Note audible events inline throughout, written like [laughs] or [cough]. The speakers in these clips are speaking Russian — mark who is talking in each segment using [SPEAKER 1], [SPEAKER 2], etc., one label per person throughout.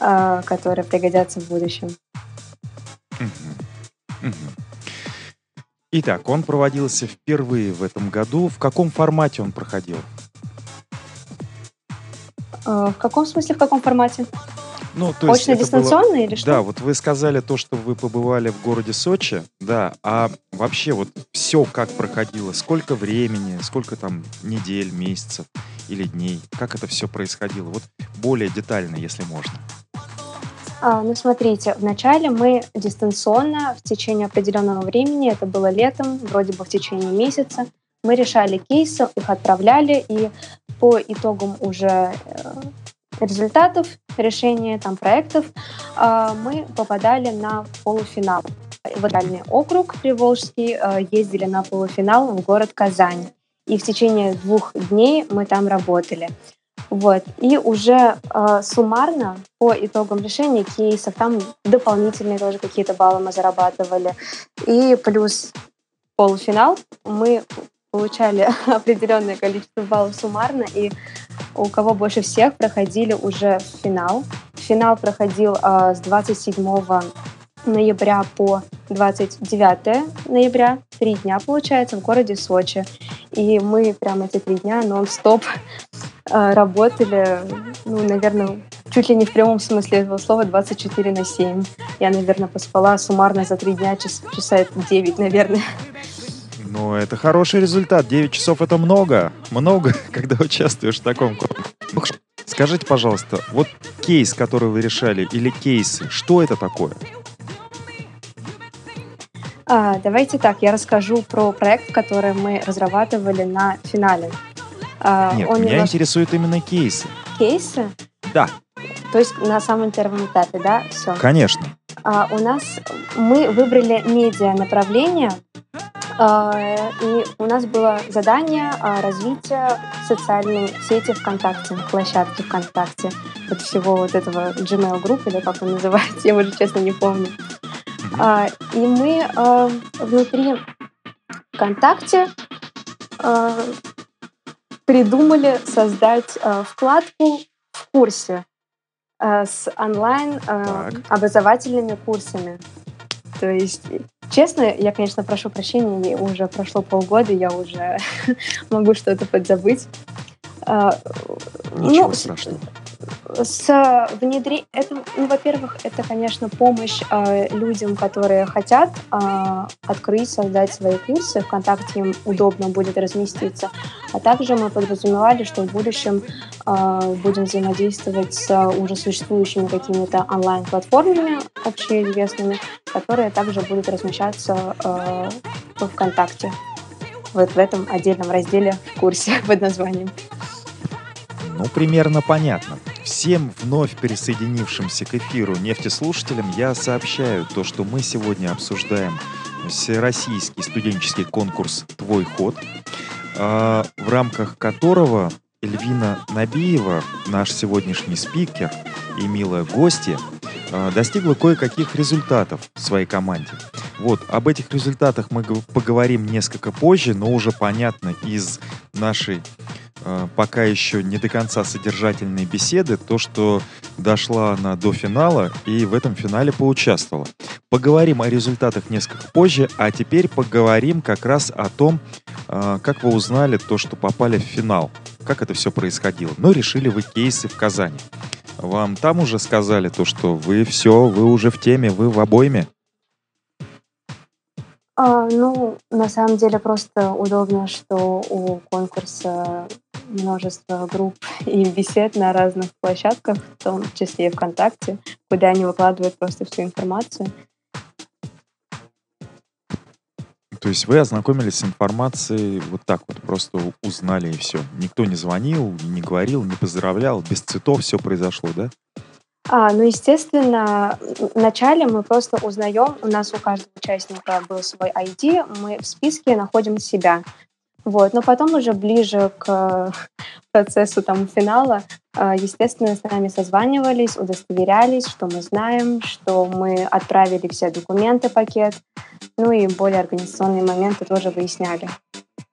[SPEAKER 1] э, которые пригодятся в будущем.
[SPEAKER 2] Итак, он проводился впервые в этом году. В каком формате он проходил?
[SPEAKER 1] Э, в каком смысле, в каком формате?
[SPEAKER 2] Ну, то есть
[SPEAKER 1] Очно-дистанционно
[SPEAKER 2] было...
[SPEAKER 1] или что?
[SPEAKER 2] Да, вот вы сказали то, что вы побывали в городе Сочи, да, а вообще вот все как проходило, сколько времени, сколько там недель, месяцев или дней, как это все происходило, вот более детально, если можно.
[SPEAKER 1] А, ну, смотрите, вначале мы дистанционно в течение определенного времени, это было летом, вроде бы в течение месяца, мы решали кейсы, их отправляли, и по итогам уже э, результатов решения там, проектов э, мы попадали на полуфинал. В дальний округ Приволжский э, ездили на полуфинал в город Казань. И в течение двух дней мы там работали. Вот. И уже э, суммарно по итогам решения кейсов, там дополнительные тоже какие-то баллы мы зарабатывали. И плюс полуфинал мы получали [laughs] определенное количество баллов суммарно, и у кого больше всех проходили уже в финал. Финал проходил э, с 27 ноября по 29 ноября, три дня, получается, в городе Сочи. И мы прямо эти три дня нон-стоп э, работали, ну, наверное, чуть ли не в прямом смысле этого слова 24 на 7. Я, наверное, поспала суммарно за три дня час, часа 9, наверное.
[SPEAKER 2] Ну, это хороший результат. 9 часов это много. Много, [laughs] когда участвуешь в таком Скажите, пожалуйста, вот кейс, который вы решали, или кейсы, что это такое?
[SPEAKER 1] А, давайте так, я расскажу про проект, который мы разрабатывали на финале.
[SPEAKER 2] А, Нет, Он меня немножко... интересуют именно кейсы.
[SPEAKER 1] Кейсы?
[SPEAKER 2] Да.
[SPEAKER 1] То есть на самом первом этапе, да? Все.
[SPEAKER 2] Конечно.
[SPEAKER 1] А, у нас мы выбрали медиа направление, а, и у нас было задание а, развития социальной сети ВКонтакте, площадки ВКонтакте, вот всего вот этого Gmail групп или как он называется, [laughs] я уже честно не помню. И мы внутри ВКонтакте придумали создать вкладку в курсе с онлайн образовательными курсами. То есть Честно, я, конечно, прошу прощения, уже прошло полгода, я уже [laughs] могу что-то подзабыть.
[SPEAKER 2] А, Ничего ну, страшного
[SPEAKER 1] с внедре... это, ну, во-первых, это, конечно, помощь э, людям, которые хотят э, открыть, создать свои курсы. Вконтакте им удобно будет разместиться. А также мы подразумевали, что в будущем э, будем взаимодействовать с уже существующими какими-то онлайн-платформами общеизвестными, которые также будут размещаться э, в ВКонтакте. Вот в этом отдельном разделе в курсе [laughs] под названием.
[SPEAKER 2] Ну, примерно понятно. Всем вновь присоединившимся к эфиру нефтеслушателям я сообщаю то, что мы сегодня обсуждаем всероссийский студенческий конкурс «Твой ход», а, в рамках которого Эльвина Набиева, наш сегодняшний спикер и милая гостья, достигла кое-каких результатов в своей команде. Вот, об этих результатах мы поговорим несколько позже, но уже понятно из нашей Э, пока еще не до конца содержательной беседы, то, что дошла она до финала и в этом финале поучаствовала. Поговорим о результатах несколько позже, а теперь поговорим как раз о том, э, как вы узнали то, что попали в финал, как это все происходило. Но решили вы кейсы в Казани. Вам там уже сказали то, что вы все, вы уже в теме, вы в обойме?
[SPEAKER 1] А, ну, на самом деле просто удобно, что у конкурса множество групп и бесед на разных площадках, в том числе и ВКонтакте, куда они выкладывают просто всю информацию.
[SPEAKER 2] То есть вы ознакомились с информацией вот так вот, просто узнали и все. Никто не звонил, не говорил, не поздравлял, без цветов все произошло, да?
[SPEAKER 1] А, ну, естественно, вначале мы просто узнаем, у нас у каждого участника был свой ID, мы в списке находим себя. Вот. Но потом уже ближе к процессу там, финала, а, естественно, с нами созванивались, удостоверялись, что мы знаем, что мы отправили все документы, пакет, ну и более организационные моменты тоже выясняли.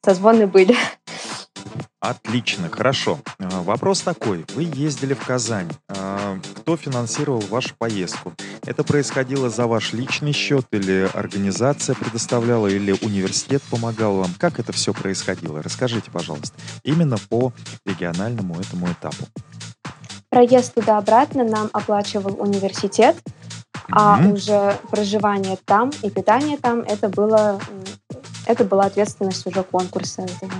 [SPEAKER 1] Созвоны были.
[SPEAKER 2] Отлично, хорошо. А, вопрос такой. Вы ездили в Казань. А, кто финансировал вашу поездку? Это происходило за ваш личный счет или организация предоставляла, или университет помогал вам? Как это все происходило? Расскажите, пожалуйста. Именно по региональному этому этапу.
[SPEAKER 1] Проезд туда-обратно нам оплачивал университет, а уже проживание там и питание там это было это была ответственность уже конкурса этого.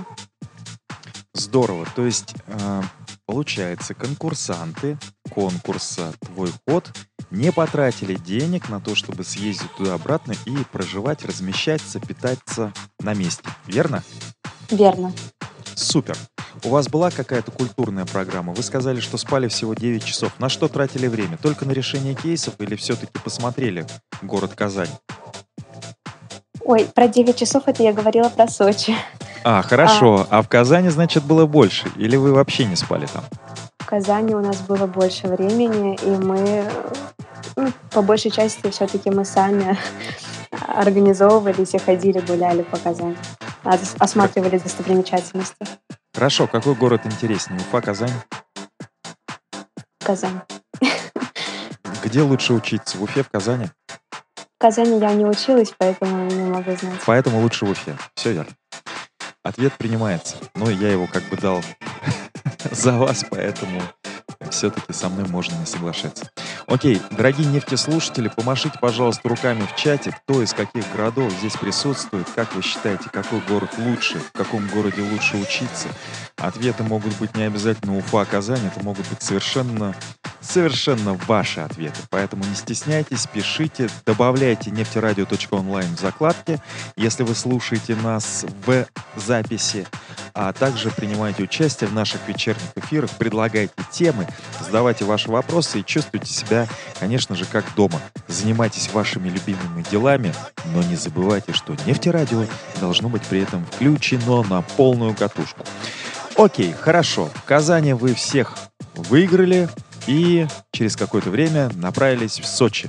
[SPEAKER 2] Здорово. То есть, э, получается, конкурсанты конкурса «Твой ход» не потратили денег на то, чтобы съездить туда-обратно и проживать, размещаться, питаться на месте. Верно?
[SPEAKER 1] Верно.
[SPEAKER 2] Супер. У вас была какая-то культурная программа? Вы сказали, что спали всего 9 часов. На что тратили время? Только на решение кейсов или все-таки посмотрели город Казань?
[SPEAKER 1] Ой, про 9 часов это я говорила про Сочи.
[SPEAKER 2] А, хорошо. А, а в Казани, значит, было больше? Или вы вообще не спали там?
[SPEAKER 1] В Казани у нас было больше времени, и мы, ну, по большей части, все-таки мы сами [laughs] организовывались и ходили, гуляли по Казани. Осматривали достопримечательности.
[SPEAKER 2] Хорошо. Какой город интереснее? Уфа, Казань?
[SPEAKER 1] Казань. [laughs]
[SPEAKER 2] Где лучше учиться? В Уфе, в Казани?
[SPEAKER 1] В Казани я не училась, поэтому не могу знать.
[SPEAKER 2] Поэтому лучше в Уфе. Все верно. Ответ принимается. Но я его как бы дал [laughs] за вас, поэтому все-таки со мной можно не соглашаться. Окей, дорогие нефтеслушатели, помашите, пожалуйста, руками в чате, кто из каких городов здесь присутствует, как вы считаете, какой город лучше, в каком городе лучше учиться. Ответы могут быть не обязательно Уфа, Казань, это могут быть совершенно, совершенно ваши ответы. Поэтому не стесняйтесь, пишите, добавляйте нефтерадио.онлайн в закладке, если вы слушаете нас в записи, а также принимайте участие в наших вечерних эфирах, предлагайте темы, задавайте ваши вопросы и чувствуйте себя, конечно же, как дома. Занимайтесь вашими любимыми делами, но не забывайте, что нефтерадио должно быть при этом включено на полную катушку. Окей, хорошо. В Казани вы всех выиграли и через какое-то время направились в Сочи.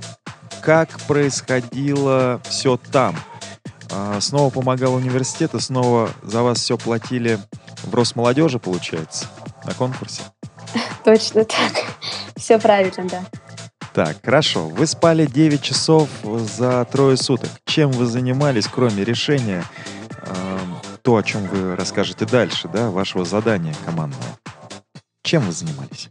[SPEAKER 2] Как происходило все там? А, снова помогал университет, и снова за вас все платили в Росмолодежи, получается, на конкурсе? [laughs]
[SPEAKER 1] Точно так. Все правильно, да.
[SPEAKER 2] Так, хорошо. Вы спали 9 часов за трое суток. Чем вы занимались, кроме решения, э, то, о чем вы расскажете дальше, да, вашего задания командного? Чем вы занимались?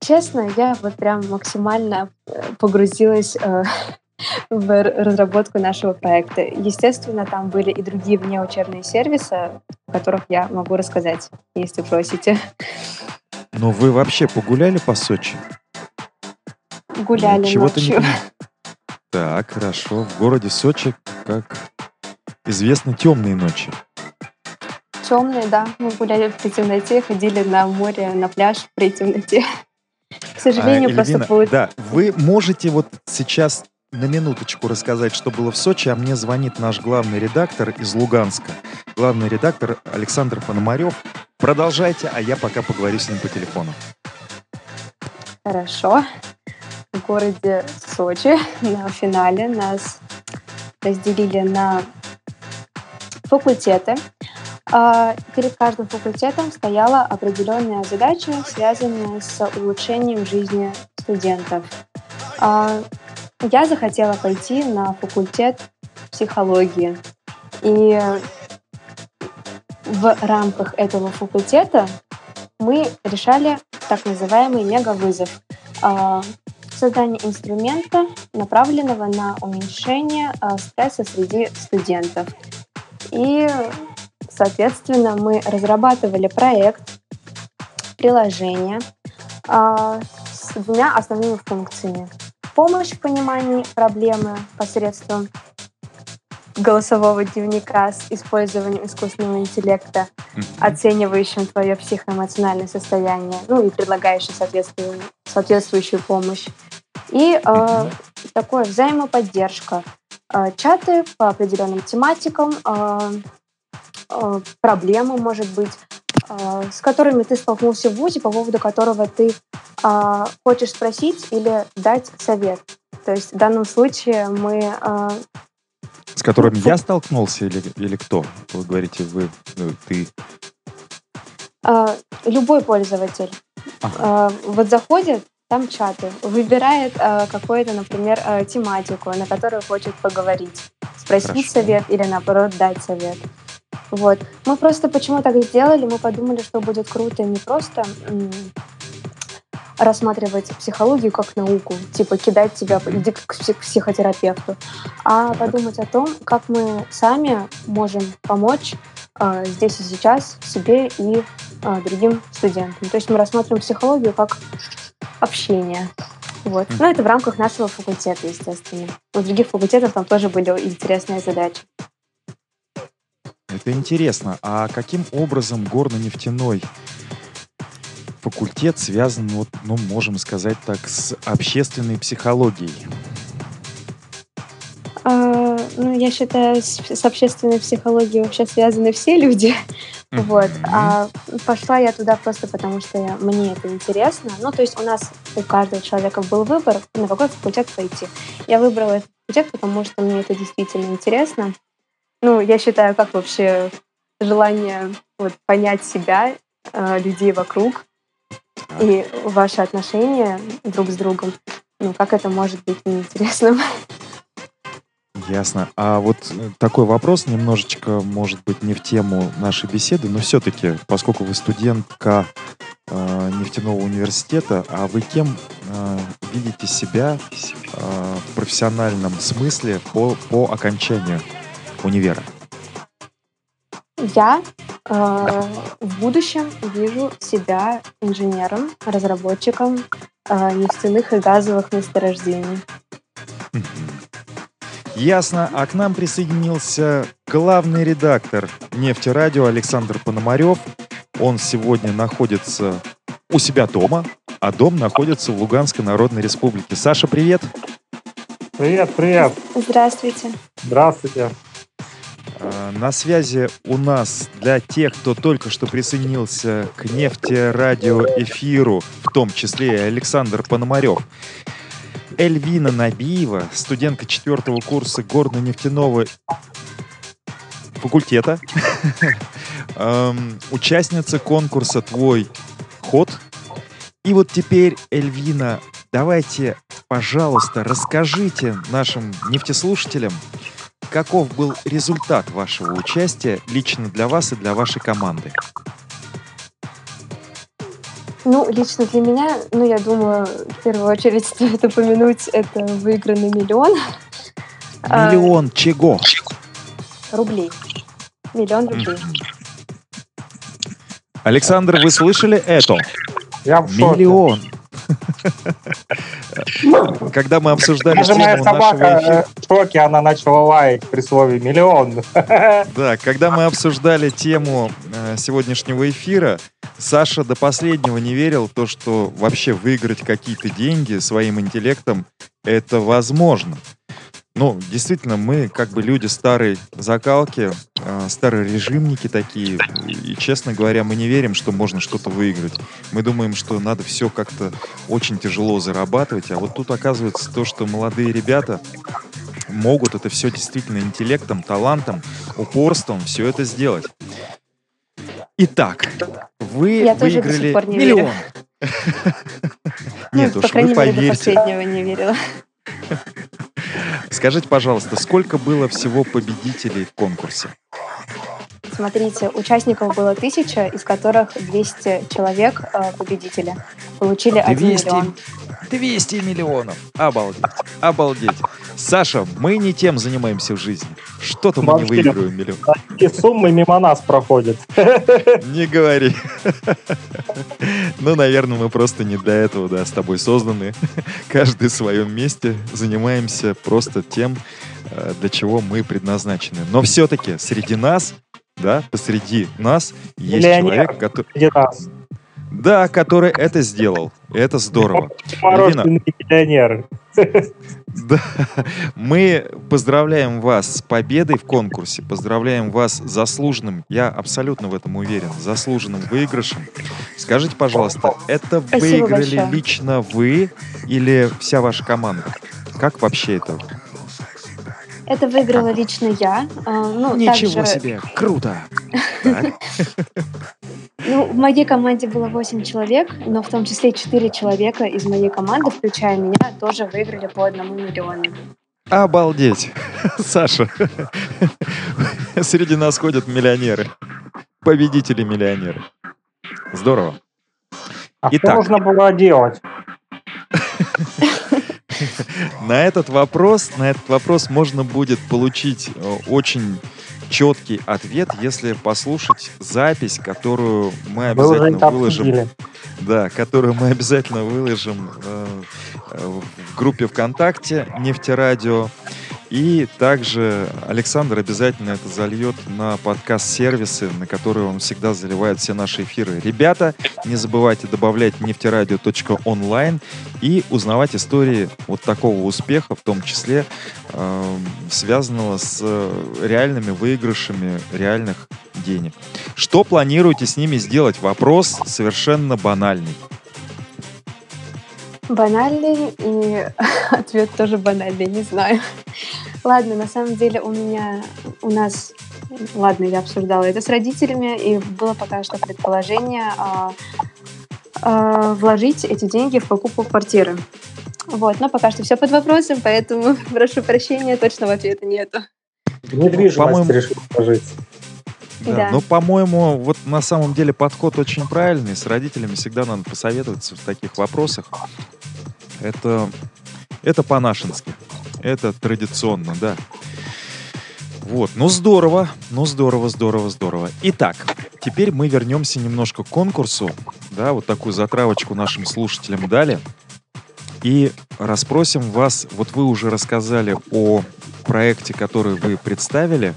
[SPEAKER 1] Честно, я вот прям максимально э, погрузилась э, [laughs] в разработку нашего проекта. Естественно, там были и другие внеучебные сервисы, о которых я могу рассказать, если просите.
[SPEAKER 2] Но вы вообще погуляли по Сочи?
[SPEAKER 1] Гуляли Чего-то ночью. Не...
[SPEAKER 2] Так, хорошо. В городе Сочи, как известно, темные ночи.
[SPEAKER 1] Темные, да. Мы гуляли в темноте, ходили на море, на пляж при темноте. К сожалению, а, просто Эльвина, будет...
[SPEAKER 2] Да, вы можете вот сейчас на минуточку рассказать, что было в Сочи, а мне звонит наш главный редактор из Луганска. Главный редактор Александр Пономарев. Продолжайте, а я пока поговорю с ним по телефону.
[SPEAKER 1] Хорошо. В городе Сочи [laughs] на финале нас разделили на факультеты. А, перед каждым факультетом стояла определенная задача, связанная с улучшением жизни студентов. А, я захотела пойти на факультет психологии. И в рамках этого факультета мы решали так называемый мегавызов. Создание инструмента, направленного на уменьшение а, стресса среди студентов. И, соответственно, мы разрабатывали проект, приложение а, с двумя основными функциями помощь в понимании проблемы посредством голосового дневника с использованием искусственного интеллекта, оценивающим твое психоэмоциональное состояние, ну и предлагающим соответствующую, соответствующую помощь. И э, такое взаимоподдержка. Э, чаты по определенным тематикам, э, э, проблемы, может быть, э, с которыми ты столкнулся в ВУЗе, по поводу которого ты э, хочешь спросить или дать совет. То есть в данном случае мы... Э,
[SPEAKER 2] с которыми я столкнулся или, или кто? Вы говорите, вы, ну, ты...
[SPEAKER 1] А, любой пользователь. Ага. А, вот заходит, там чаты, выбирает а, какую-то, например, а, тематику, на которую хочет поговорить, спросить Хорошо. совет или, наоборот, дать совет. Вот. Мы просто почему так сделали? Мы подумали, что будет круто не просто рассматривать психологию как науку, типа кидать тебя, иди к психотерапевту, а подумать о том, как мы сами можем помочь э, здесь и сейчас себе и э, другим студентам. То есть мы рассматриваем психологию как общение. Вот. Но это в рамках нашего факультета, естественно. У других факультетов там тоже были интересные задачи.
[SPEAKER 2] Это интересно. А каким образом горно-нефтяной факультет связан, вот, ну, можем сказать так, с общественной психологией?
[SPEAKER 1] А, ну, я считаю, с, с общественной психологией вообще связаны все люди. Mm-hmm. Вот. А пошла я туда просто потому, что я, мне это интересно. Ну, то есть у нас, у каждого человека был выбор, на какой факультет пойти. Я выбрала этот факультет, потому что мне это действительно интересно. Ну, я считаю, как вообще желание вот, понять себя, э, людей вокруг, и ваши отношения друг с другом, ну, как это может быть неинтересным?
[SPEAKER 2] Ясно. А вот э, такой вопрос немножечко, может быть, не в тему нашей беседы, но все-таки, поскольку вы студентка э, нефтяного университета, а вы кем э, видите себя э, в профессиональном смысле по, по окончанию универа?
[SPEAKER 1] Я э, в будущем вижу себя инженером, разработчиком э, нефтяных и газовых месторождений.
[SPEAKER 2] Ясно. А к нам присоединился главный редактор «Нефтерадио» Александр Пономарев. Он сегодня находится у себя дома, а дом находится в Луганской Народной Республике. Саша, привет!
[SPEAKER 3] Привет, привет!
[SPEAKER 1] Здравствуйте!
[SPEAKER 3] Здравствуйте!
[SPEAKER 2] А, на связи у нас для тех, кто только что присоединился к нефтерадиоэфиру, в том числе Александр Пономарев. Эльвина Набиева, студентка четвертого курса горно-нефтяного факультета, [laughs] участница конкурса «Твой ход». И вот теперь, Эльвина, давайте, пожалуйста, расскажите нашим нефтеслушателям, каков был результат вашего участия лично для вас и для вашей команды?
[SPEAKER 1] Ну, лично для меня, ну, я думаю, в первую очередь [laughs] стоит упомянуть, это выигранный миллион.
[SPEAKER 2] А, миллион а, чего?
[SPEAKER 1] Рублей. Миллион рублей.
[SPEAKER 2] Александр, вы слышали это?
[SPEAKER 3] Я в шоке.
[SPEAKER 2] Миллион. [laughs] Когда мы обсуждали
[SPEAKER 3] Даже моя собака в шоке, она начала лаять при слове «миллион». [laughs]
[SPEAKER 2] Да, когда мы обсуждали тему э, сегодняшнего эфира, Саша до последнего не верил в то, что вообще выиграть какие-то деньги своим интеллектом это возможно. Ну, действительно, мы как бы люди старой закалки, э, старые режимники такие, и, честно говоря, мы не верим, что можно что-то выиграть. Мы думаем, что надо все как-то очень тяжело зарабатывать, а вот тут оказывается то, что молодые ребята могут это все действительно интеллектом, талантом, упорством все это сделать. Итак, вы
[SPEAKER 1] Я
[SPEAKER 2] выиграли
[SPEAKER 1] не
[SPEAKER 2] миллион. [laughs]
[SPEAKER 1] Нет уж, вы поверьте. До последнего не верила. [laughs]
[SPEAKER 2] Скажите, пожалуйста, сколько было всего победителей в конкурсе?
[SPEAKER 1] Смотрите, участников было тысяча, из которых 200 человек э, победители получили 200, 1 миллион.
[SPEAKER 2] 200 миллионов. Обалдеть. Обалдеть. Саша, мы не тем занимаемся в жизни. Что-то мы не выигрываем миллион.
[SPEAKER 3] Такие суммы мимо нас проходят. [laughs]
[SPEAKER 2] Не говори. [laughs] Ну, наверное, мы просто не для этого, да, с тобой созданы. [laughs] Каждый в своем месте занимаемся просто тем, э, для чего мы предназначены. Но все-таки среди нас, да, посреди нас есть человек, который... Среди нас. Да, который это сделал. Это здорово.
[SPEAKER 3] Мороженый миллионер. [laughs]
[SPEAKER 2] Да. Мы поздравляем вас с победой в конкурсе, поздравляем вас с заслуженным, я абсолютно в этом уверен, заслуженным выигрышем. Скажите, пожалуйста, это Спасибо выиграли большое. лично вы или вся ваша команда? Как вообще это?
[SPEAKER 1] Это выиграла лично я.
[SPEAKER 2] А, ну, Ничего также... себе, круто! [laughs]
[SPEAKER 1] Ну, в моей команде было 8 человек, но в том числе 4 человека из моей команды, включая меня, тоже выиграли по одному миллиону.
[SPEAKER 2] Обалдеть. [laughs] Саша, среди нас ходят миллионеры. Победители-миллионеры. Здорово.
[SPEAKER 3] А Итак. что нужно было делать? [laughs]
[SPEAKER 2] На этот вопрос, на этот вопрос можно будет получить э, очень четкий ответ, если послушать запись, которую мы обязательно выложим. Да, которую мы [laughs] обязательно выложим э, э, в группе ВКонтакте Нефтерадио. И также Александр обязательно это зальет на подкаст-сервисы, на которые он всегда заливает все наши эфиры. Ребята, не забывайте добавлять нефтерадио.онлайн и узнавать истории вот такого успеха, в том числе э, связанного с реальными выигрышами реальных денег. Что планируете с ними сделать? Вопрос совершенно банальный.
[SPEAKER 1] Банальный и [laughs] ответ тоже банальный, не знаю. Ладно, на самом деле у меня, у нас, ладно, я обсуждала это с родителями, и было пока что предположение а, а, вложить эти деньги в покупку квартиры. Вот, но пока что все под вопросом, поэтому [laughs] прошу прощения, точного ответа нету.
[SPEAKER 3] Недвижимость решил вложить.
[SPEAKER 2] Да. да. Ну, по-моему, вот на самом деле подход очень правильный. С родителями всегда надо посоветоваться в таких вопросах. Это, это по-нашенски. Это традиционно, да. Вот, ну здорово, ну здорово, здорово, здорово. Итак, теперь мы вернемся немножко к конкурсу, да, вот такую затравочку нашим слушателям дали. И расспросим вас, вот вы уже рассказали о проекте, который вы представили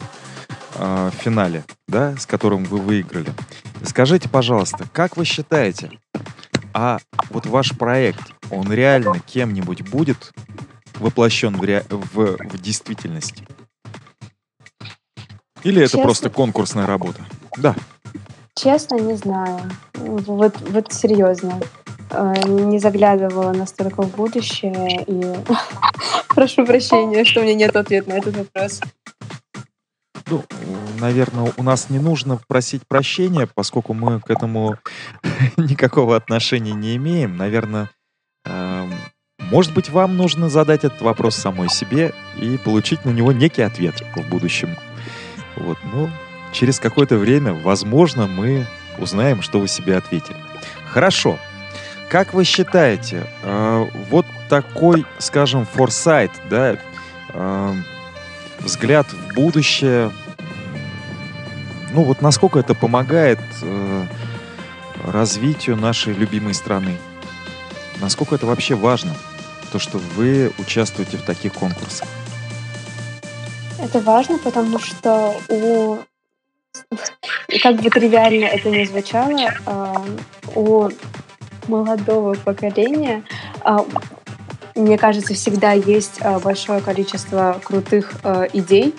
[SPEAKER 2] э, финале, да, с которым вы выиграли. Скажите, пожалуйста, как вы считаете, а вот ваш проект, он реально кем-нибудь будет воплощен в, ре... в, в действительности? Или это Честно? просто конкурсная работа? Да.
[SPEAKER 1] Честно, не знаю. Вот, вот серьезно. Э, не заглядывала настолько в будущее и [laughs] прошу прощения, что у меня нет ответа на этот вопрос.
[SPEAKER 2] Ну, наверное, у нас не нужно просить прощения, поскольку мы к этому [laughs] никакого отношения не имеем. Наверное, эм, может быть, вам нужно задать этот вопрос самой себе и получить на него некий ответ в будущем. Вот, ну, через какое-то время, возможно, мы узнаем, что вы себе ответили. Хорошо. Как вы считаете, э, вот такой, скажем, форсайт, да, э, взгляд в будущее, ну вот насколько это помогает э, развитию нашей любимой страны? Насколько это вообще важно, то, что вы участвуете в таких конкурсах?
[SPEAKER 1] Это важно, потому что у как бы тривиально это ни звучало, э, у молодого поколения, э, мне кажется, всегда есть э, большое количество крутых идей,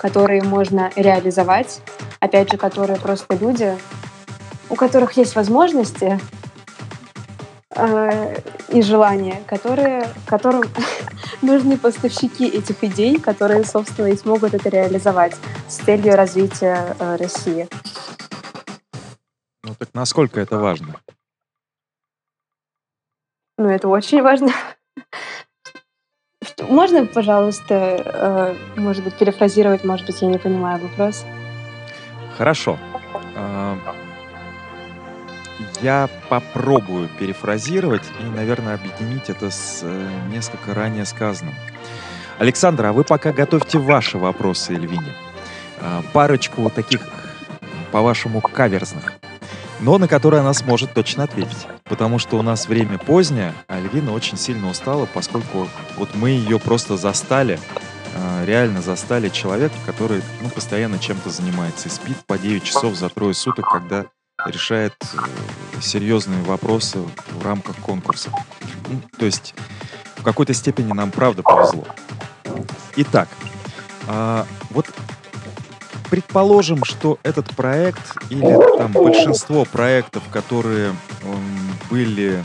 [SPEAKER 1] которые можно реализовать, опять же, которые просто люди, у которых есть возможности э, и желания, которые, которым [laughs] нужны поставщики этих идей, которые, собственно, и смогут это реализовать с целью развития э, России.
[SPEAKER 2] Ну так насколько это важно?
[SPEAKER 1] Ну, это очень важно. Можно, пожалуйста, э, может быть, перефразировать, может быть, я не понимаю вопрос?
[SPEAKER 2] Хорошо. Э, я попробую перефразировать и, наверное, объединить это с э, несколько ранее сказанным. Александр, а вы пока готовьте ваши вопросы Эльвине. Парочку таких, по-вашему, каверзных но на который она сможет точно ответить. Потому что у нас время позднее, а Альвина очень сильно устала, поскольку вот мы ее просто застали, а, реально застали человека, который ну, постоянно чем-то занимается и спит по 9 часов за трое суток, когда решает э, серьезные вопросы в рамках конкурса. Ну, то есть в какой-то степени нам правда повезло. Итак, а, вот Предположим, что этот проект или там большинство проектов, которые были,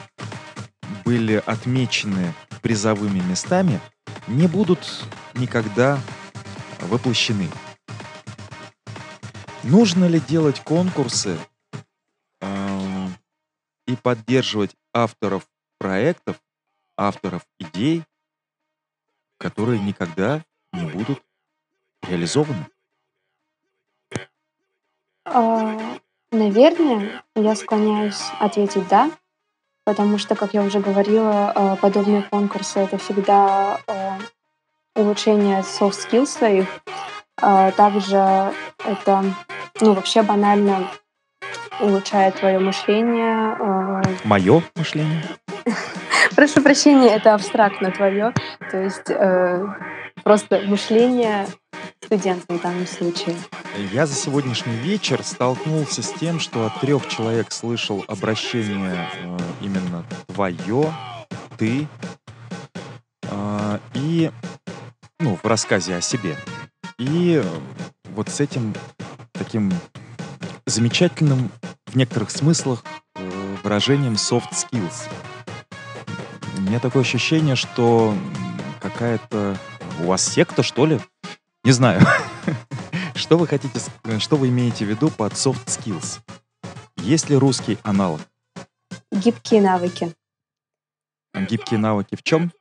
[SPEAKER 2] были отмечены призовыми местами, не будут никогда воплощены. Нужно ли делать конкурсы ли поддерживать авторов проектов, авторов идей, которые никогда не будут реализованы?
[SPEAKER 1] А, наверное, я склоняюсь ответить «да», потому что, как я уже говорила, а, подобные конкурсы — это всегда а, улучшение soft skills своих. Также это, ну, вообще банально улучшает твое мышление.
[SPEAKER 2] Мое мышление? [laughs]
[SPEAKER 1] Прошу прощения, это абстрактно твое. То есть э, просто мышление студента в данном случае.
[SPEAKER 2] Я за сегодняшний вечер столкнулся с тем, что от трех человек слышал обращение э, именно твое, ты, э, и ну, в рассказе о себе. И вот с этим таким замечательным в некоторых смыслах э, выражением soft skills. У меня такое ощущение, что какая-то у вас секта, что ли? Не знаю. [laughs] Что вы хотите, что вы имеете в виду под soft skills? Есть ли русский аналог?
[SPEAKER 1] Гибкие навыки.
[SPEAKER 2] Гибкие навыки в чем?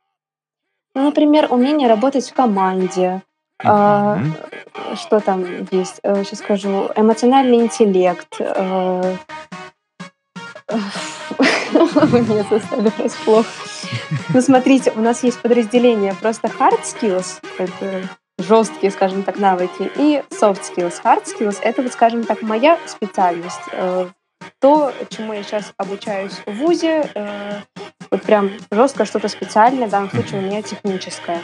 [SPEAKER 1] Ну, например, умение работать в команде. Mm-hmm. А, что там есть? Сейчас э, скажу. Эмоциональный интеллект. [laughs] А, Меня застали врасплох. Ну, смотрите, у нас есть подразделение просто hard skills, жесткие, скажем так, навыки, и soft skills. Hard skills — это, вот, скажем так, моя специальность. Э, то, чему я сейчас обучаюсь в ВУЗе, э, вот прям жестко что-то специальное, в данном случае у меня техническое.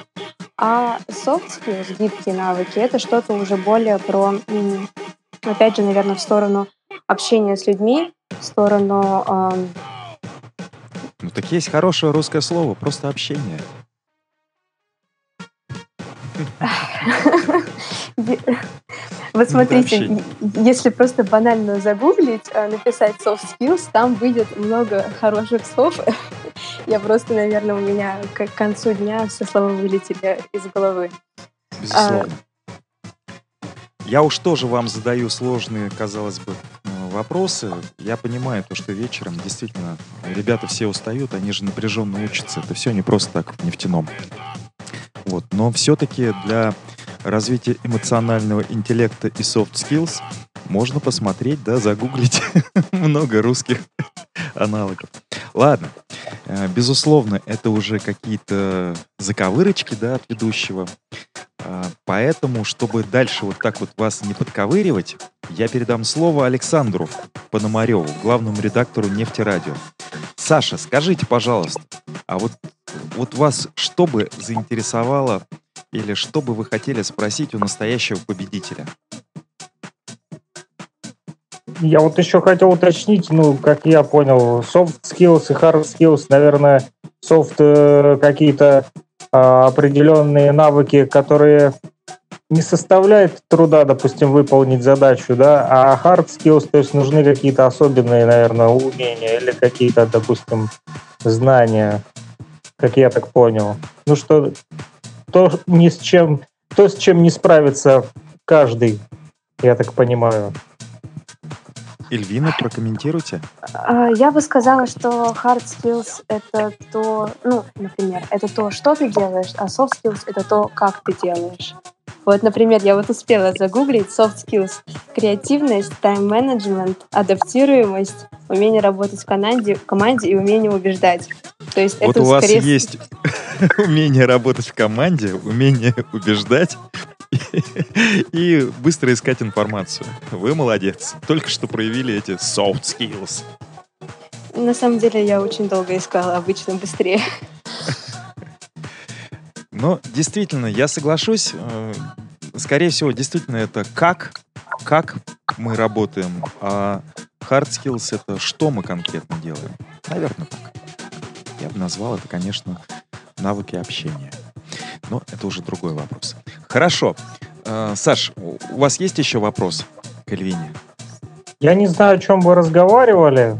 [SPEAKER 1] А soft skills, гибкие навыки, это что-то уже более про, опять же, наверное, в сторону общения с людьми, в сторону...
[SPEAKER 2] Ну так есть хорошее русское слово, просто общение.
[SPEAKER 1] Вот смотрите, если просто банально загуглить, а, написать soft skills, там выйдет много хороших слов. [laughs] Я просто, наверное, у меня к концу дня все слова вылетели из головы.
[SPEAKER 2] Безусловно. Я уж тоже вам задаю сложные, казалось бы, вопросы. Я понимаю то, что вечером действительно ребята все устают, они же напряженно учатся. Это все не просто так в нефтяном. Вот. Но все-таки для развития эмоционального интеллекта и soft skills можно посмотреть, да, загуглить [laughs] много русских аналогов. Ладно, э, безусловно, это уже какие-то заковырочки, да, от ведущего. А, поэтому, чтобы дальше вот так вот вас не подковыривать, я передам слово Александру Пономареву, главному редактору «Нефтерадио». Саша, скажите, пожалуйста, а вот, вот вас что бы заинтересовало или что бы вы хотели спросить у настоящего победителя?
[SPEAKER 3] Я вот еще хотел уточнить, ну, как я понял, soft skills и hard skills, наверное, soft э, какие-то э, определенные навыки, которые не составляет труда, допустим, выполнить задачу, да, а hard skills, то есть нужны какие-то особенные, наверное, умения или какие-то, допустим, знания, как я так понял. Ну что, то ни с чем, то, с чем не справится каждый, я так понимаю.
[SPEAKER 2] Эльвина, прокомментируйте.
[SPEAKER 1] А, я бы сказала, что hard skills — это то, ну, например, это то, что ты делаешь, а soft skills — это то, как ты делаешь. Вот, например, я вот успела загуглить soft skills. Креативность, тайм-менеджмент, адаптируемость, умение работать в команде, в команде и умение убеждать.
[SPEAKER 2] То есть вот это у вас скорее... есть [laughs] умение работать в команде, умение убеждать [laughs] и быстро искать информацию. Вы молодец. Только что проявили эти soft skills.
[SPEAKER 1] На самом деле я очень долго искала, обычно быстрее. [laughs]
[SPEAKER 2] Но действительно, я соглашусь. Э, скорее всего, действительно, это как, как мы работаем, а hard skills — это что мы конкретно делаем. Наверное, так. Я бы назвал это, конечно, навыки общения. Но это уже другой вопрос. Хорошо. Э, Саш, у вас есть еще вопрос к Эльвине?
[SPEAKER 3] Я не знаю, о чем вы разговаривали,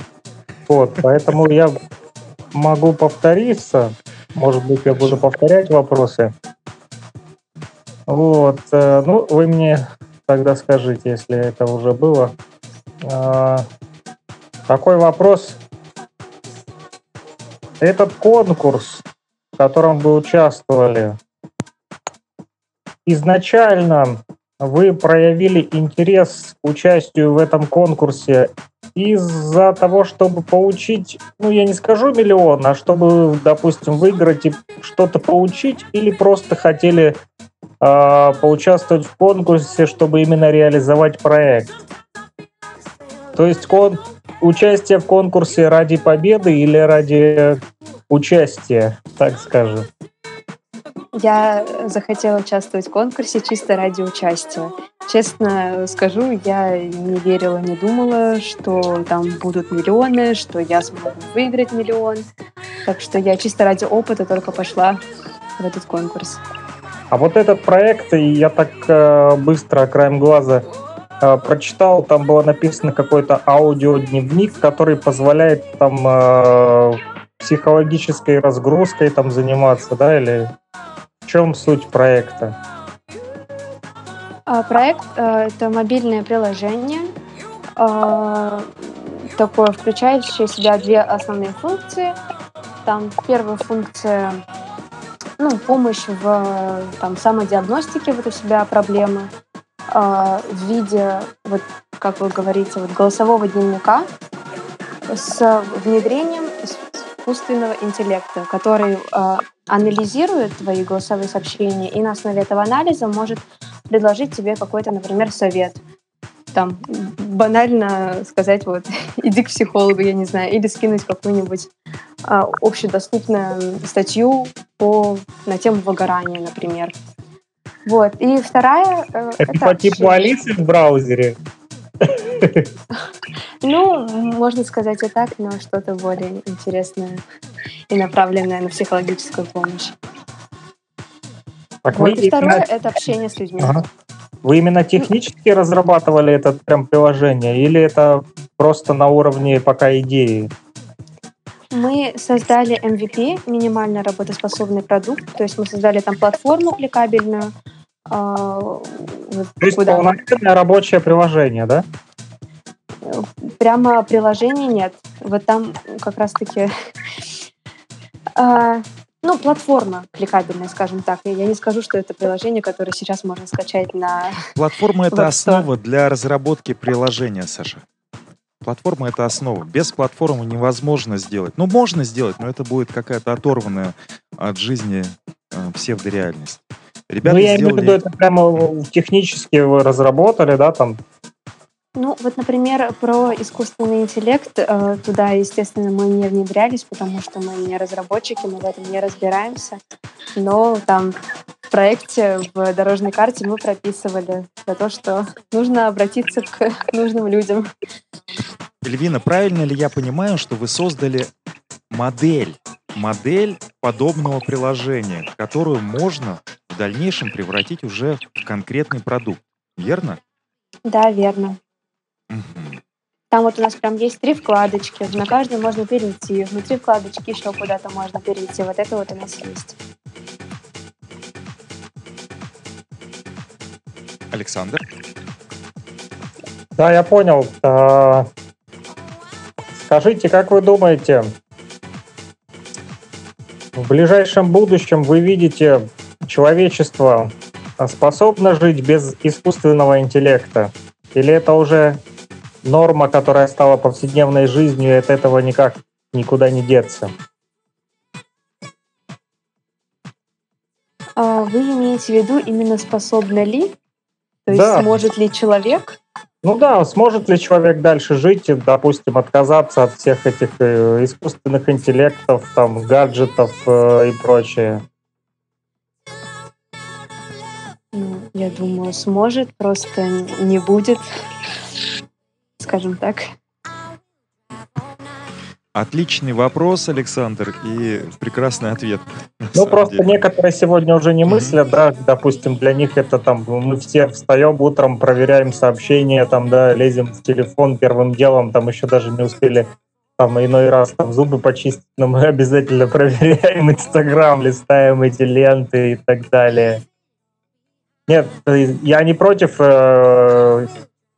[SPEAKER 3] вот, поэтому я могу повториться. Может быть, я буду повторять вопросы. Вот, э, ну, вы мне тогда скажите, если это уже было. Э, такой вопрос. этот конкурс, котором вы участвовали, изначально вы проявили интерес к участию в этом конкурсе из-за того, чтобы получить, ну, я не скажу миллион, а чтобы, допустим, выиграть и что-то получить, или просто хотели э, поучаствовать в конкурсе, чтобы именно реализовать проект? То есть кон участие в конкурсе ради победы или ради участия, так скажем?
[SPEAKER 1] Я захотела участвовать в конкурсе чисто ради участия. Честно скажу, я не верила, не думала, что там будут миллионы, что я смогу выиграть миллион. Так что я чисто ради опыта только пошла в этот конкурс.
[SPEAKER 3] А вот этот проект, я так э, быстро краем глаза э, прочитал, там было написано какой-то аудиодневник, который позволяет там э, психологической разгрузкой там заниматься, да, или чем суть проекта?
[SPEAKER 1] А, проект э, это мобильное приложение, э, такое включающее в себя две основные функции. Там первая функция ну, помощь в там, самодиагностике вот у себя проблемы э, в виде, вот, как вы говорите, вот, голосового дневника с внедрением искусственного интеллекта, который э, анализирует твои голосовые сообщения и на основе этого анализа может предложить тебе какой-то, например, совет. Там банально сказать вот [laughs] иди к психологу, я не знаю, или скинуть какую-нибудь а, общедоступную статью по на тему выгорания, например. Вот. И вторая...
[SPEAKER 3] Э, это, это по типу Алисы в браузере?
[SPEAKER 1] Ну, можно сказать и так, но что-то более интересное и направленное на психологическую помощь. Так вот, и второе именно... — это общение с людьми. Ага.
[SPEAKER 3] Вы именно технически разрабатывали это прям приложение или это просто на уровне пока идеи?
[SPEAKER 1] Мы создали MVP, минимально работоспособный продукт, то есть мы создали там платформу кликабельную. Э,
[SPEAKER 3] то есть куда... полноценное рабочее приложение, да?
[SPEAKER 1] Прямо приложения нет. Вот там как раз-таки а, ну, платформа кликабельная, скажем так. Я не скажу, что это приложение, которое сейчас можно скачать на...
[SPEAKER 2] Платформа — это основа для разработки приложения, Саша. Платформа — это основа. Без платформы невозможно сделать. Ну, можно сделать, но это будет какая-то оторванная от жизни э, псевдореальность.
[SPEAKER 3] Ребята ну, я сделали... имею в виду, это прямо технически вы разработали, да, там
[SPEAKER 1] ну, вот, например, про искусственный интеллект, э, туда, естественно, мы не внедрялись, потому что мы не разработчики, мы в этом не разбираемся. Но там в проекте, в дорожной карте мы прописывали за то, что нужно обратиться к нужным людям.
[SPEAKER 2] Эльвина, правильно ли я понимаю, что вы создали модель, модель подобного приложения, которую можно в дальнейшем превратить уже в конкретный продукт, верно?
[SPEAKER 1] Да, верно. Там вот у нас прям есть три вкладочки, на каждую можно перейти. Внутри вкладочки еще куда-то можно перейти. Вот это вот у нас есть.
[SPEAKER 2] Александр?
[SPEAKER 3] Да, я понял. А, скажите, как вы думаете, в ближайшем будущем вы видите человечество способно жить без искусственного интеллекта? Или это уже норма, которая стала повседневной жизнью, и от этого никак никуда не деться.
[SPEAKER 1] А вы имеете в виду именно способна ли? То есть да. сможет ли человек?
[SPEAKER 3] Ну да, сможет ли человек дальше жить, допустим, отказаться от всех этих э, искусственных интеллектов, там, гаджетов э, и прочее?
[SPEAKER 1] Ну, я думаю, сможет, просто не будет скажем так.
[SPEAKER 2] Отличный вопрос, Александр, и прекрасный ответ.
[SPEAKER 3] Ну, просто деле. некоторые сегодня уже не мыслят, да, допустим, для них это там, мы все встаем утром, проверяем сообщения, там, да, лезем в телефон первым делом, там еще даже не успели там иной раз там зубы почистить, но мы [laughs] обязательно проверяем Инстаграм, листаем эти ленты и так далее. Нет, я не против э,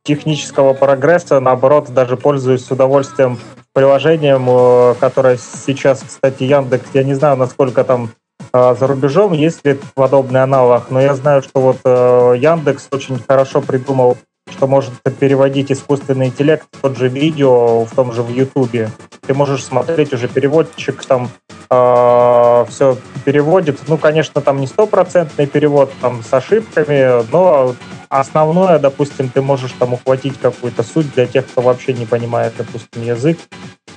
[SPEAKER 3] технического прогресса, наоборот, даже пользуюсь с удовольствием приложением, э, которое сейчас, кстати, Яндекс, я не знаю, насколько там э, за рубежом есть ли подобный аналог, но я знаю, что вот э, Яндекс очень хорошо придумал что может переводить искусственный интеллект тот же видео в том же в Ютубе. Ты можешь смотреть уже переводчик там все переводит. Ну, конечно, там не стопроцентный перевод, там с ошибками, но основное, допустим, ты можешь там ухватить какую-то суть для тех, кто вообще не понимает, допустим, язык.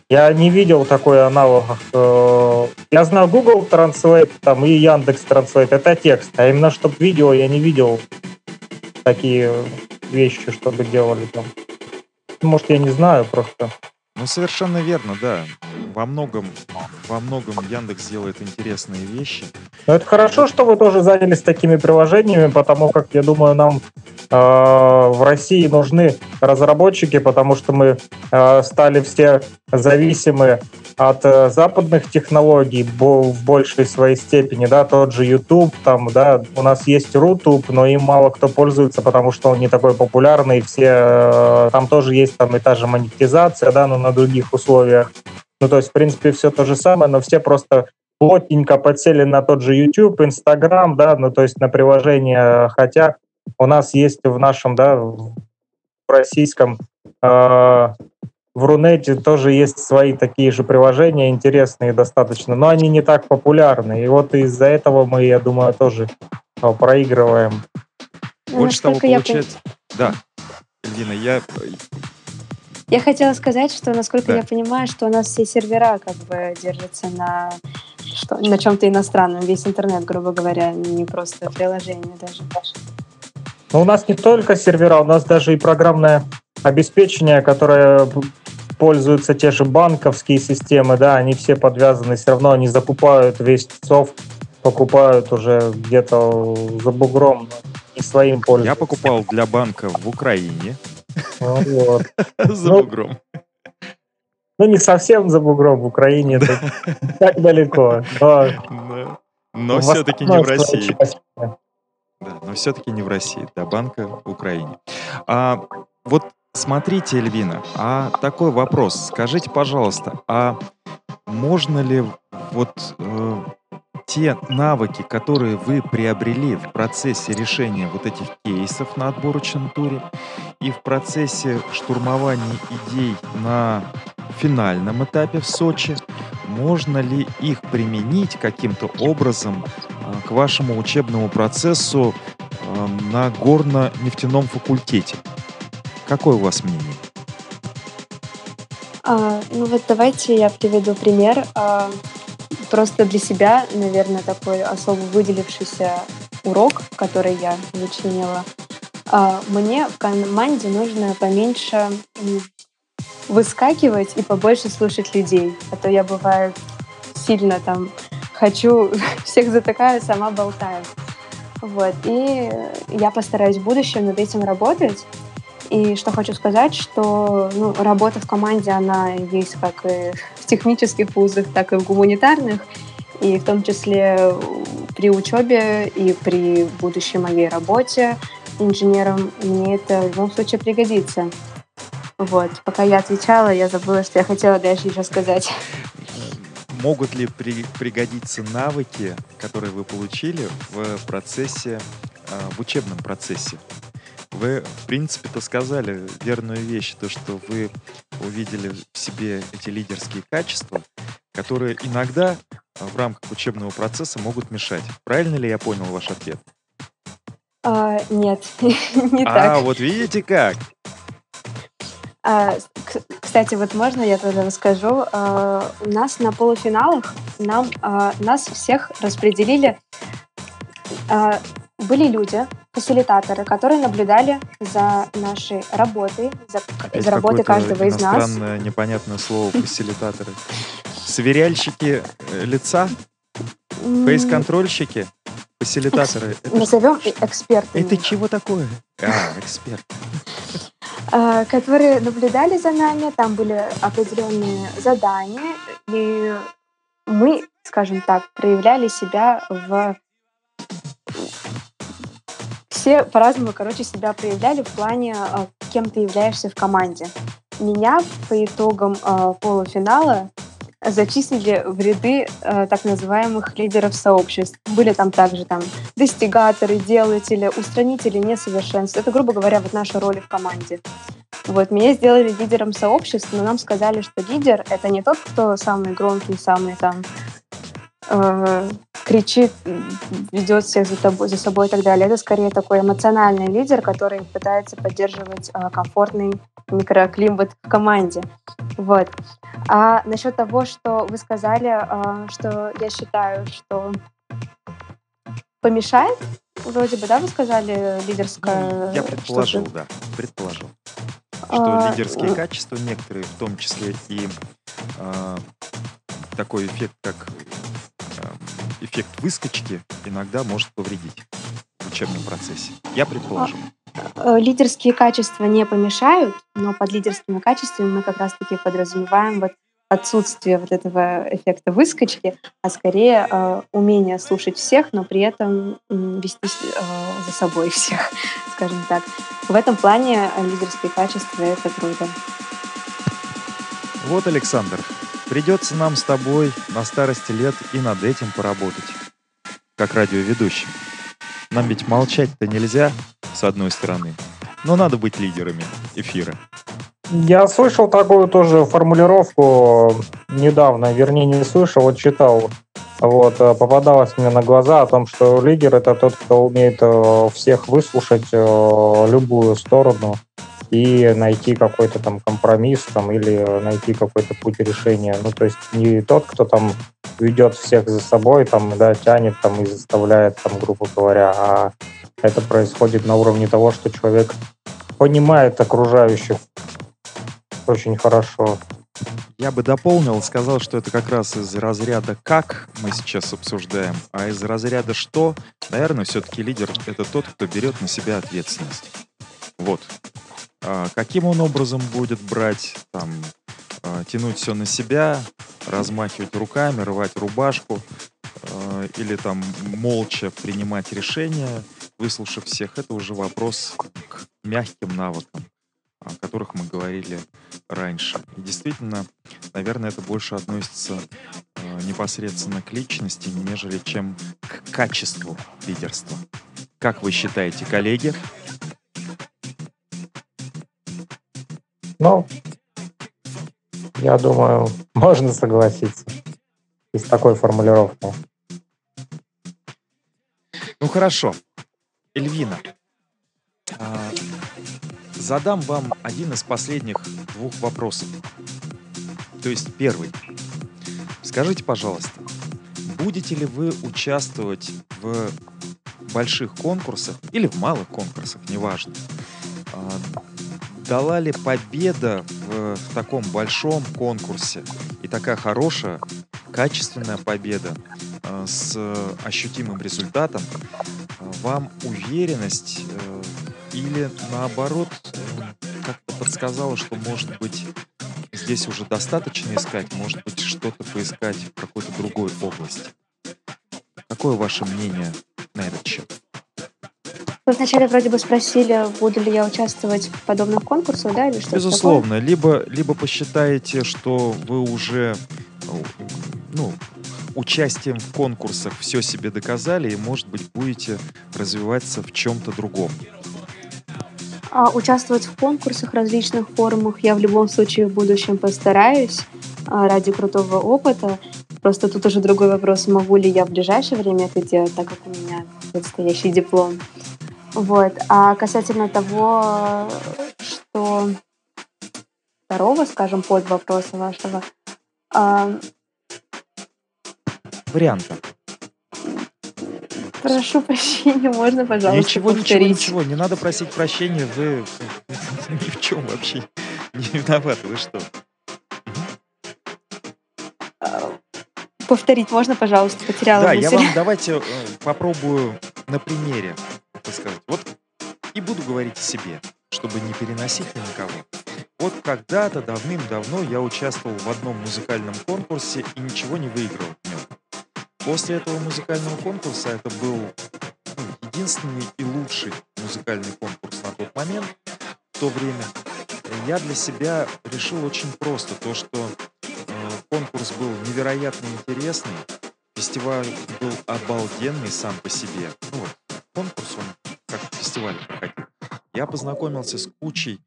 [SPEAKER 3] Я не видел такой аналог. Э, я знаю Google Translate там, и Яндекс Translate, это текст, а именно чтобы видео я не видел такие вещи, чтобы делали там. Может, я не знаю просто.
[SPEAKER 2] Ну, совершенно верно, да. Во многом, во многом Яндекс делает интересные вещи.
[SPEAKER 3] Но это хорошо, что вы тоже занялись такими приложениями, потому как, я думаю, нам э, в России нужны разработчики, потому что мы э, стали все зависимы от э, западных технологий в большей своей степени, да, тот же YouTube, там, да, у нас есть Рутуб, но им мало кто пользуется, потому что он не такой популярный, все, э, там тоже есть там и та же монетизация, да, но на других условиях. Ну, то есть, в принципе, все то же самое, но все просто плотненько подсели на тот же YouTube, Instagram, да, ну, то есть на приложение, хотя у нас есть в нашем, да, в российском э, в Рунете тоже есть свои такие же приложения, интересные достаточно, но они не так популярны. И вот из-за этого мы, я думаю, тоже а, проигрываем.
[SPEAKER 2] Ну, Больше того, получается... Я... Да, Эльвина, я...
[SPEAKER 1] Я хотела сказать, что, насколько да. я понимаю, что у нас все сервера как бы держатся на, что, на чем-то иностранном, весь интернет, грубо говоря, не просто приложение даже.
[SPEAKER 3] Но у нас не только сервера, у нас даже и программное обеспечение, которое пользуются те же банковские системы, да, они все подвязаны, все равно они закупают весь софт, покупают уже где-то за бугром, не своим пользуются.
[SPEAKER 2] Я покупал для банка в Украине.
[SPEAKER 3] Вот. [laughs]
[SPEAKER 2] За ну, бугром.
[SPEAKER 3] Ну, не совсем за бугром, в Украине это так далеко.
[SPEAKER 2] Но, но все-таки не в России. Да, но все-таки не в России, да, банка в Украине. А вот Смотрите, Эльвина, а такой вопрос. Скажите, пожалуйста, а можно ли вот э, те навыки, которые вы приобрели в процессе решения вот этих кейсов на отборочном туре и в процессе штурмования идей на финальном этапе в Сочи, можно ли их применить каким-то образом э, к вашему учебному процессу э, на горно-нефтяном факультете? Какое у вас мнение?
[SPEAKER 1] А, ну вот давайте я приведу пример. А, просто для себя, наверное, такой особо выделившийся урок, который я вычленила. А, мне в команде нужно поменьше выскакивать и побольше слушать людей. А то я бываю сильно там хочу, [laughs] всех затыкаю, сама болтаю. Вот. И я постараюсь в будущем над этим работать. И что хочу сказать, что ну, работа в команде, она есть как и в технических вузах, так и в гуманитарных, и в том числе при учебе и при будущей моей работе инженером мне это в любом случае пригодится. Вот. Пока я отвечала, я забыла, что я хотела дальше еще сказать.
[SPEAKER 2] Могут ли при, пригодиться навыки, которые вы получили в процессе, а, в учебном процессе? Вы, в принципе-то, сказали верную вещь, то, что вы увидели в себе эти лидерские качества, которые иногда в рамках учебного процесса могут мешать. Правильно ли я понял ваш ответ?
[SPEAKER 1] А, нет, [laughs] не
[SPEAKER 2] а,
[SPEAKER 1] так.
[SPEAKER 2] А, вот видите как?
[SPEAKER 1] А, кстати, вот можно я тогда расскажу? А, у нас на полуфиналах нам, а, нас всех распределили а, были люди, фасилитаторы, которые наблюдали за нашей работой, за, за работой каждого из нас.
[SPEAKER 2] Странное непонятное слово фасилитаторы. Сверяльщики э, лица? Фейс-контрольщики? Фасилитаторы?
[SPEAKER 1] Назовем экспертами.
[SPEAKER 2] Это чего такое? А, эксперт.
[SPEAKER 1] А, которые наблюдали за нами, там были определенные задания, и мы, скажем так, проявляли себя в все по-разному, короче, себя проявляли в плане, а, кем ты являешься в команде. меня по итогам э, полуфинала зачислили в ряды э, так называемых лидеров сообществ. Были там также там достигаторы, делатели, устранители несовершенств. Это, грубо говоря, вот наша роль в команде. Вот, меня сделали лидером сообщества, но нам сказали, что лидер — это не тот, кто самый громкий, самый там кричит, ведет всех за, тобой, за собой и так далее. Это скорее такой эмоциональный лидер, который пытается поддерживать э, комфортный микроклимат в команде. Вот. А насчет того, что вы сказали, э, что я считаю, что помешает, вроде бы, да, вы сказали лидерское...
[SPEAKER 2] Ну, я предположил, да, предположил что а, лидерские качества некоторые, в том числе и э, такой эффект, как э, эффект выскочки, иногда может повредить в учебном процессе. Я предположил.
[SPEAKER 1] А, э, лидерские качества не помешают, но под лидерскими качествами мы как раз-таки подразумеваем вот отсутствие вот этого эффекта выскочки, а скорее э, умение слушать всех, но при этом э, вести э, за собой всех, [laughs] скажем так. В этом плане лидерские качества — это круто.
[SPEAKER 2] Вот, Александр, придется нам с тобой на старости лет и над этим поработать, как радиоведущим. Нам ведь молчать-то нельзя, с одной стороны, но надо быть лидерами эфира.
[SPEAKER 3] Я слышал такую тоже формулировку недавно, вернее не слышал, вот читал. Вот, э, попадалось мне на глаза о том, что лидер это тот, кто умеет э, всех выслушать э, любую сторону и найти какой-то там компромисс там, или найти какой-то путь решения. Ну, то есть не тот, кто там ведет всех за собой, там, да, тянет там и заставляет, там, грубо говоря, а это происходит на уровне того, что человек понимает окружающих очень хорошо.
[SPEAKER 2] Я бы дополнил, сказал, что это как раз из разряда «как» мы сейчас обсуждаем, а из разряда «что», наверное, все-таки лидер — это тот, кто берет на себя ответственность. Вот. А каким он образом будет брать, там, а, тянуть все на себя, размахивать руками, рвать рубашку, а, или там молча принимать решения, выслушав всех, это уже вопрос к мягким навыкам о которых мы говорили раньше. И действительно, наверное, это больше относится непосредственно к личности, нежели чем к качеству лидерства. Как вы считаете, коллеги?
[SPEAKER 3] Ну, я думаю, [laughs] можно согласиться с такой формулировкой.
[SPEAKER 2] Ну хорошо. Эльвина, а, задам вам один из последних двух вопросов. То есть первый. Скажите, пожалуйста, будете ли вы участвовать в больших конкурсах или в малых конкурсах, неважно, а, дала ли победа в, в таком большом конкурсе и такая хорошая, качественная победа э, с ощутимым результатом э, вам уверенность э, или наоборот как-то подсказала, что может быть здесь уже достаточно искать, может быть что-то поискать в какой-то другой области. Какое ваше мнение на этот счет?
[SPEAKER 1] Вы вначале вроде бы спросили, буду ли я участвовать в подобных конкурсах, да, или что
[SPEAKER 2] Безусловно. Такое? Либо, либо посчитаете, что вы уже ну, участием в конкурсах все себе доказали, и, может быть, будете развиваться в чем-то другом.
[SPEAKER 1] А, участвовать в конкурсах, различных форумах я в любом случае в будущем постараюсь а, ради крутого опыта. Просто тут уже другой вопрос, могу ли я в ближайшее время это делать, так как у меня предстоящий диплом. Вот. А касательно того, что второго, скажем, под вопроса вашего, а...
[SPEAKER 2] варианта.
[SPEAKER 1] Прошу прощения, можно, пожалуйста,
[SPEAKER 2] Ничего, повторить? ничего, ничего, не надо просить прощения, вы [laughs] ни в чем вообще не виноваты, вы что?
[SPEAKER 1] А, повторить можно, пожалуйста, потеряла
[SPEAKER 2] Да,
[SPEAKER 1] мысль.
[SPEAKER 2] я вам давайте э, попробую на примере, и буду говорить о себе, чтобы не переносить на никого. Вот когда-то давным-давно я участвовал в одном музыкальном конкурсе и ничего не выиграл в нем. После этого музыкального конкурса это был ну, единственный и лучший музыкальный конкурс на тот момент, в то время. я для себя решил очень просто. То, что э, конкурс был невероятно интересный, фестиваль был обалденный сам по себе. Ну вот, конкурс, он как фестиваль. Я познакомился с кучей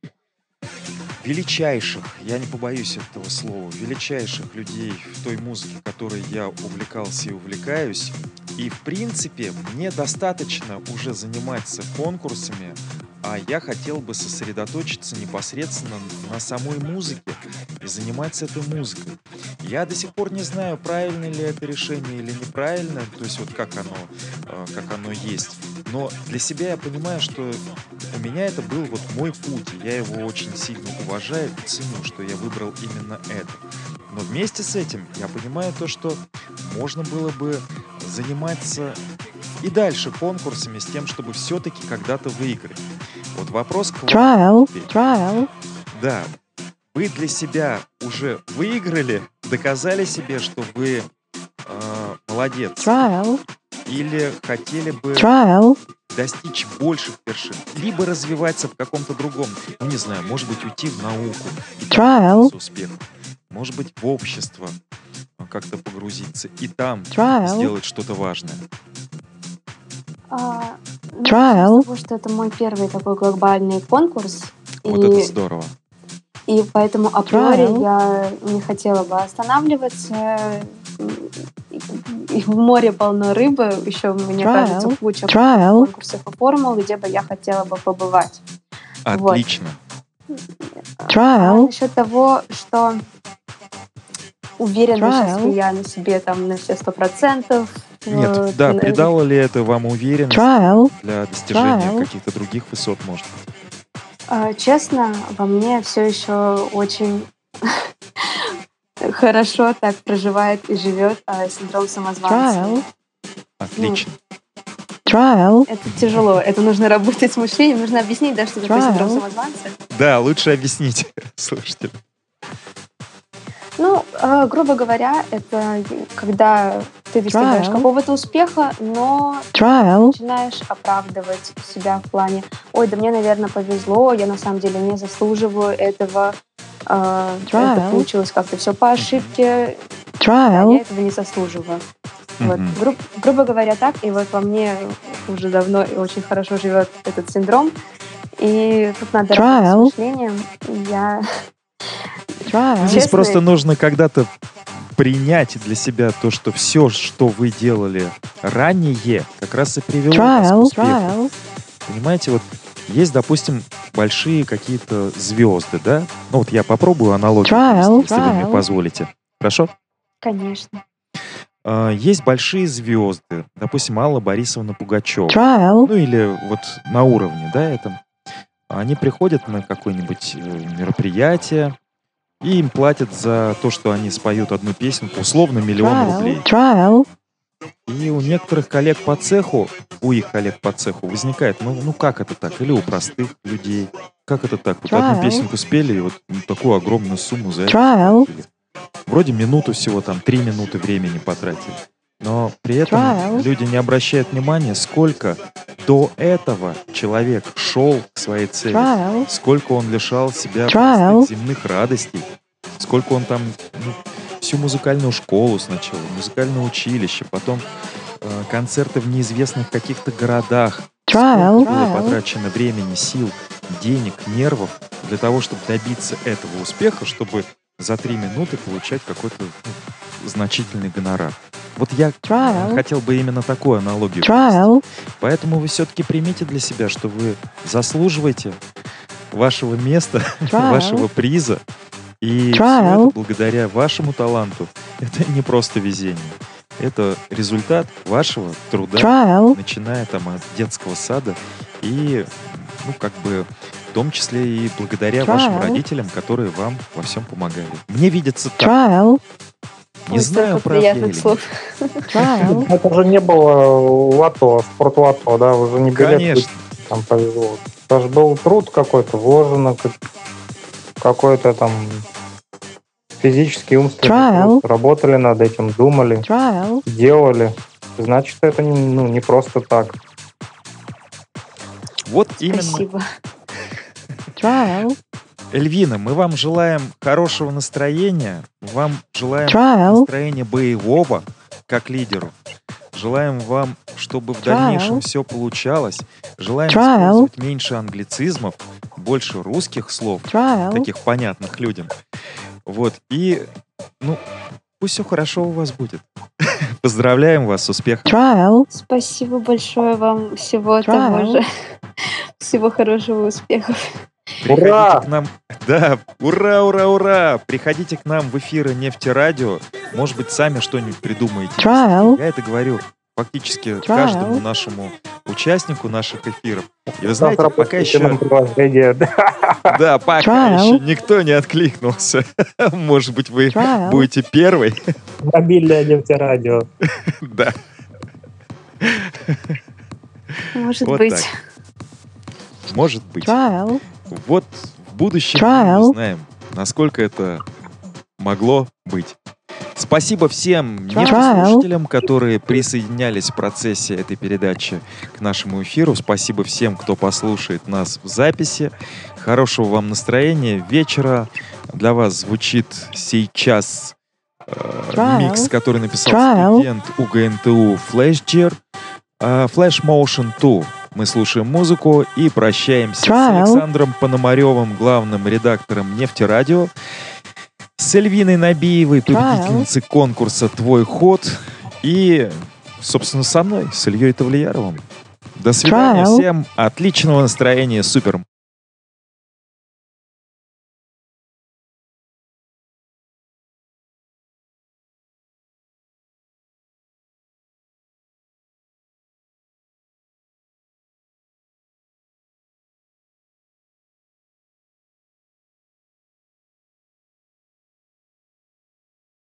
[SPEAKER 2] величайших, я не побоюсь этого слова, величайших людей в той музыке, которой я увлекался и увлекаюсь. И, в принципе, мне достаточно уже заниматься конкурсами, а я хотел бы сосредоточиться непосредственно на самой музыке и заниматься этой музыкой. Я до сих пор не знаю, правильно ли это решение или неправильно, то есть вот как оно, э, как оно есть. Но для себя я понимаю, что у меня это был вот мой путь, я его очень сильно уважаю и ценю, что я выбрал именно это. Но вместе с этим я понимаю то, что можно было бы заниматься и дальше конкурсами с тем, чтобы все-таки когда-то выиграть. Вот вопрос к вам.
[SPEAKER 4] Trial, trial.
[SPEAKER 2] Да, вы для себя уже выиграли, доказали себе, что вы э, молодец.
[SPEAKER 4] Trial,
[SPEAKER 2] Или хотели бы
[SPEAKER 4] trial,
[SPEAKER 2] достичь больших вершин, либо развиваться в каком-то другом, ну не знаю, может быть уйти в науку и
[SPEAKER 4] Trial.
[SPEAKER 2] добиться успеха, может быть в общество а, как-то погрузиться и там
[SPEAKER 4] Trial.
[SPEAKER 2] сделать что-то важное.
[SPEAKER 1] А, ну,
[SPEAKER 4] Trial.
[SPEAKER 1] того, что это мой первый такой глобальный конкурс,
[SPEAKER 2] Вот
[SPEAKER 1] и,
[SPEAKER 2] это здорово.
[SPEAKER 1] и поэтому априори я не хотела бы останавливаться. В море полно рыбы, еще, мне
[SPEAKER 4] Trial.
[SPEAKER 1] кажется, куча
[SPEAKER 4] trial,
[SPEAKER 1] конкурсов и формул, где бы я хотела бы побывать. Вот.
[SPEAKER 2] Отлично.
[SPEAKER 1] А
[SPEAKER 4] trial,
[SPEAKER 1] насчет того, что уверена сейчас
[SPEAKER 4] Trial.
[SPEAKER 1] ли я на себе там на все сто процентов.
[SPEAKER 2] Нет,
[SPEAKER 1] э,
[SPEAKER 2] да, придало ли это вам уверенность
[SPEAKER 4] trial,
[SPEAKER 2] для достижения
[SPEAKER 4] Trial.
[SPEAKER 2] каких-то других высот, может быть?
[SPEAKER 1] А, Честно, во мне все еще очень [laughs] хорошо так проживает и живет а, синдром самозванца.
[SPEAKER 4] trial,
[SPEAKER 2] Отлично.
[SPEAKER 4] trial,
[SPEAKER 1] Это тяжело, это нужно работать с мышлением, нужно объяснить, да, что такое
[SPEAKER 4] Trial.
[SPEAKER 1] синдром самозванца.
[SPEAKER 2] Да, лучше объясните [laughs] слушателям.
[SPEAKER 1] Ну, э, грубо говоря, это когда ты достигаешь
[SPEAKER 4] Trial.
[SPEAKER 1] какого-то успеха, но
[SPEAKER 4] trial,
[SPEAKER 1] начинаешь оправдывать себя в плане, ой, да мне, наверное, повезло, я на самом деле не заслуживаю этого, э, это
[SPEAKER 4] Trial.
[SPEAKER 1] получилось как-то все по ошибке, а я
[SPEAKER 4] trial,
[SPEAKER 1] этого не заслуживаю. Вот, гру- грубо говоря, так, и вот во мне уже давно и очень хорошо живет этот синдром, и тут надо работать
[SPEAKER 4] Trial.
[SPEAKER 1] с мышлением. Я
[SPEAKER 4] trial,
[SPEAKER 2] Здесь
[SPEAKER 1] Честно-
[SPEAKER 2] просто нужно когда-то принять для себя то, что все, что вы делали ранее, как раз и привело вас к
[SPEAKER 4] trial,
[SPEAKER 2] успеху.
[SPEAKER 4] trial,
[SPEAKER 2] Понимаете, вот есть, допустим, большие какие-то звезды, да? Ну вот я попробую аналогию,
[SPEAKER 4] Trial,
[SPEAKER 2] если вы мне
[SPEAKER 4] trial.
[SPEAKER 2] позволите. Хорошо?
[SPEAKER 1] Конечно.
[SPEAKER 2] А, Есть большие звезды, допустим, Алла Борисовна Пугачева.
[SPEAKER 4] trial,
[SPEAKER 2] Ну или вот на уровне, да, этом. Они приходят на какое-нибудь э, мероприятие, и им платят за то, что они споют одну песенку, условно миллион рублей.
[SPEAKER 4] trial,
[SPEAKER 2] И у некоторых коллег по цеху, у их коллег по цеху возникает, ну, ну как это так? Или у простых людей. Как это так? Вот одну
[SPEAKER 4] Trial.
[SPEAKER 2] песенку спели, и вот такую огромную сумму за это
[SPEAKER 4] Trial.
[SPEAKER 2] Вроде минуту всего, там, три минуты времени потратили. Но при этом
[SPEAKER 4] Trial.
[SPEAKER 2] люди не обращают внимания, сколько до этого человек шел к своей цели.
[SPEAKER 4] trial,
[SPEAKER 2] Сколько он лишал себя земных радостей. Сколько он там ну, всю музыкальную школу сначала, музыкальное училище, потом э, концерты в неизвестных каких-то городах.
[SPEAKER 4] trial,
[SPEAKER 2] Сколько было потрачено времени, сил, денег, нервов для того, чтобы добиться этого успеха, чтобы за три минуты получать какой-то ну, значительный гонорар. Вот я
[SPEAKER 4] Trial.
[SPEAKER 2] хотел бы именно такую аналогию.
[SPEAKER 4] trial,
[SPEAKER 2] Поэтому вы все-таки примите для себя, что вы заслуживаете вашего места, [laughs]
[SPEAKER 4] Trial.
[SPEAKER 2] вашего приза. И
[SPEAKER 4] Trial.
[SPEAKER 2] это благодаря вашему таланту. Это не просто везение. Это результат вашего труда,
[SPEAKER 4] trial,
[SPEAKER 2] начиная там от детского сада и, ну, как бы, в том числе и благодаря вашим
[SPEAKER 4] Trial.
[SPEAKER 2] родителям, которые вам во всем помогали. Мне видится так.
[SPEAKER 4] trial,
[SPEAKER 2] Не
[SPEAKER 1] Ой,
[SPEAKER 2] знаю, правда или
[SPEAKER 1] слов. [laughs]
[SPEAKER 3] Это же не было лото, спортлото, да, уже не билет
[SPEAKER 2] Конечно.
[SPEAKER 3] там повезло. Это же был труд какой-то, вложено как- какой-то там физический, умственный
[SPEAKER 4] Trial.
[SPEAKER 3] труд. Работали над этим, думали,
[SPEAKER 4] trial,
[SPEAKER 3] делали. Значит, это не, ну, не просто так.
[SPEAKER 2] Вот именно
[SPEAKER 1] Спасибо.
[SPEAKER 4] Trial,
[SPEAKER 2] Эльвина, мы вам желаем хорошего настроения, вам желаем
[SPEAKER 4] Trial.
[SPEAKER 2] настроения боевого, как лидеру. Желаем вам, чтобы в
[SPEAKER 4] Trial.
[SPEAKER 2] дальнейшем все получалось. Желаем
[SPEAKER 4] Trial.
[SPEAKER 2] использовать меньше англицизмов, больше русских слов,
[SPEAKER 4] Trial.
[SPEAKER 2] таких понятных людям. Вот, и, ну, пусть все хорошо у вас будет. [laughs] Поздравляем вас, с успехом.
[SPEAKER 4] Trial.
[SPEAKER 1] Спасибо большое вам. Всего
[SPEAKER 4] Trial.
[SPEAKER 1] того же. [laughs] Всего хорошего, успехов.
[SPEAKER 2] Приходите
[SPEAKER 3] Ура!
[SPEAKER 2] к нам. Да, ура, ура, ура! Приходите к нам в эфиры Нефтерадио. Может быть, сами что-нибудь придумаете.
[SPEAKER 4] Trial.
[SPEAKER 2] Я это говорю фактически
[SPEAKER 4] Trial.
[SPEAKER 2] каждому нашему участнику наших эфиров. И вы знаете,
[SPEAKER 3] Завтра
[SPEAKER 2] пока еще, [laughs] да, пока
[SPEAKER 4] Trial.
[SPEAKER 2] еще никто не откликнулся. [laughs] Может быть, вы
[SPEAKER 4] Trial.
[SPEAKER 2] будете первый.
[SPEAKER 3] Мобильное нефтерадио. [laughs]
[SPEAKER 2] Да,
[SPEAKER 1] Может
[SPEAKER 2] вот
[SPEAKER 1] быть.
[SPEAKER 2] так. Может быть.
[SPEAKER 4] Trial.
[SPEAKER 2] Вот в будущем мы
[SPEAKER 4] Trial.
[SPEAKER 2] узнаем, насколько это могло быть. Спасибо всем
[SPEAKER 4] Trial.
[SPEAKER 2] нефтеслушателям, которые присоединялись в процессе этой передачи к нашему эфиру. Спасибо всем, кто послушает нас в записи. Хорошего вам настроения, вечера. Для вас звучит сейчас э, микс, который написал студент УГНТУ Flashgear. Э, Flash Motion 2. Мы слушаем музыку и прощаемся с
[SPEAKER 4] Trial.
[SPEAKER 2] Александром Пономаревым, главным редактором Нефтерадио, с Эльвиной Набиевой, победительницей конкурса «Твой ход» и, собственно, со мной, с Ильей Тавлияровым. До свидания
[SPEAKER 4] Trial.
[SPEAKER 2] всем, отличного настроения, супер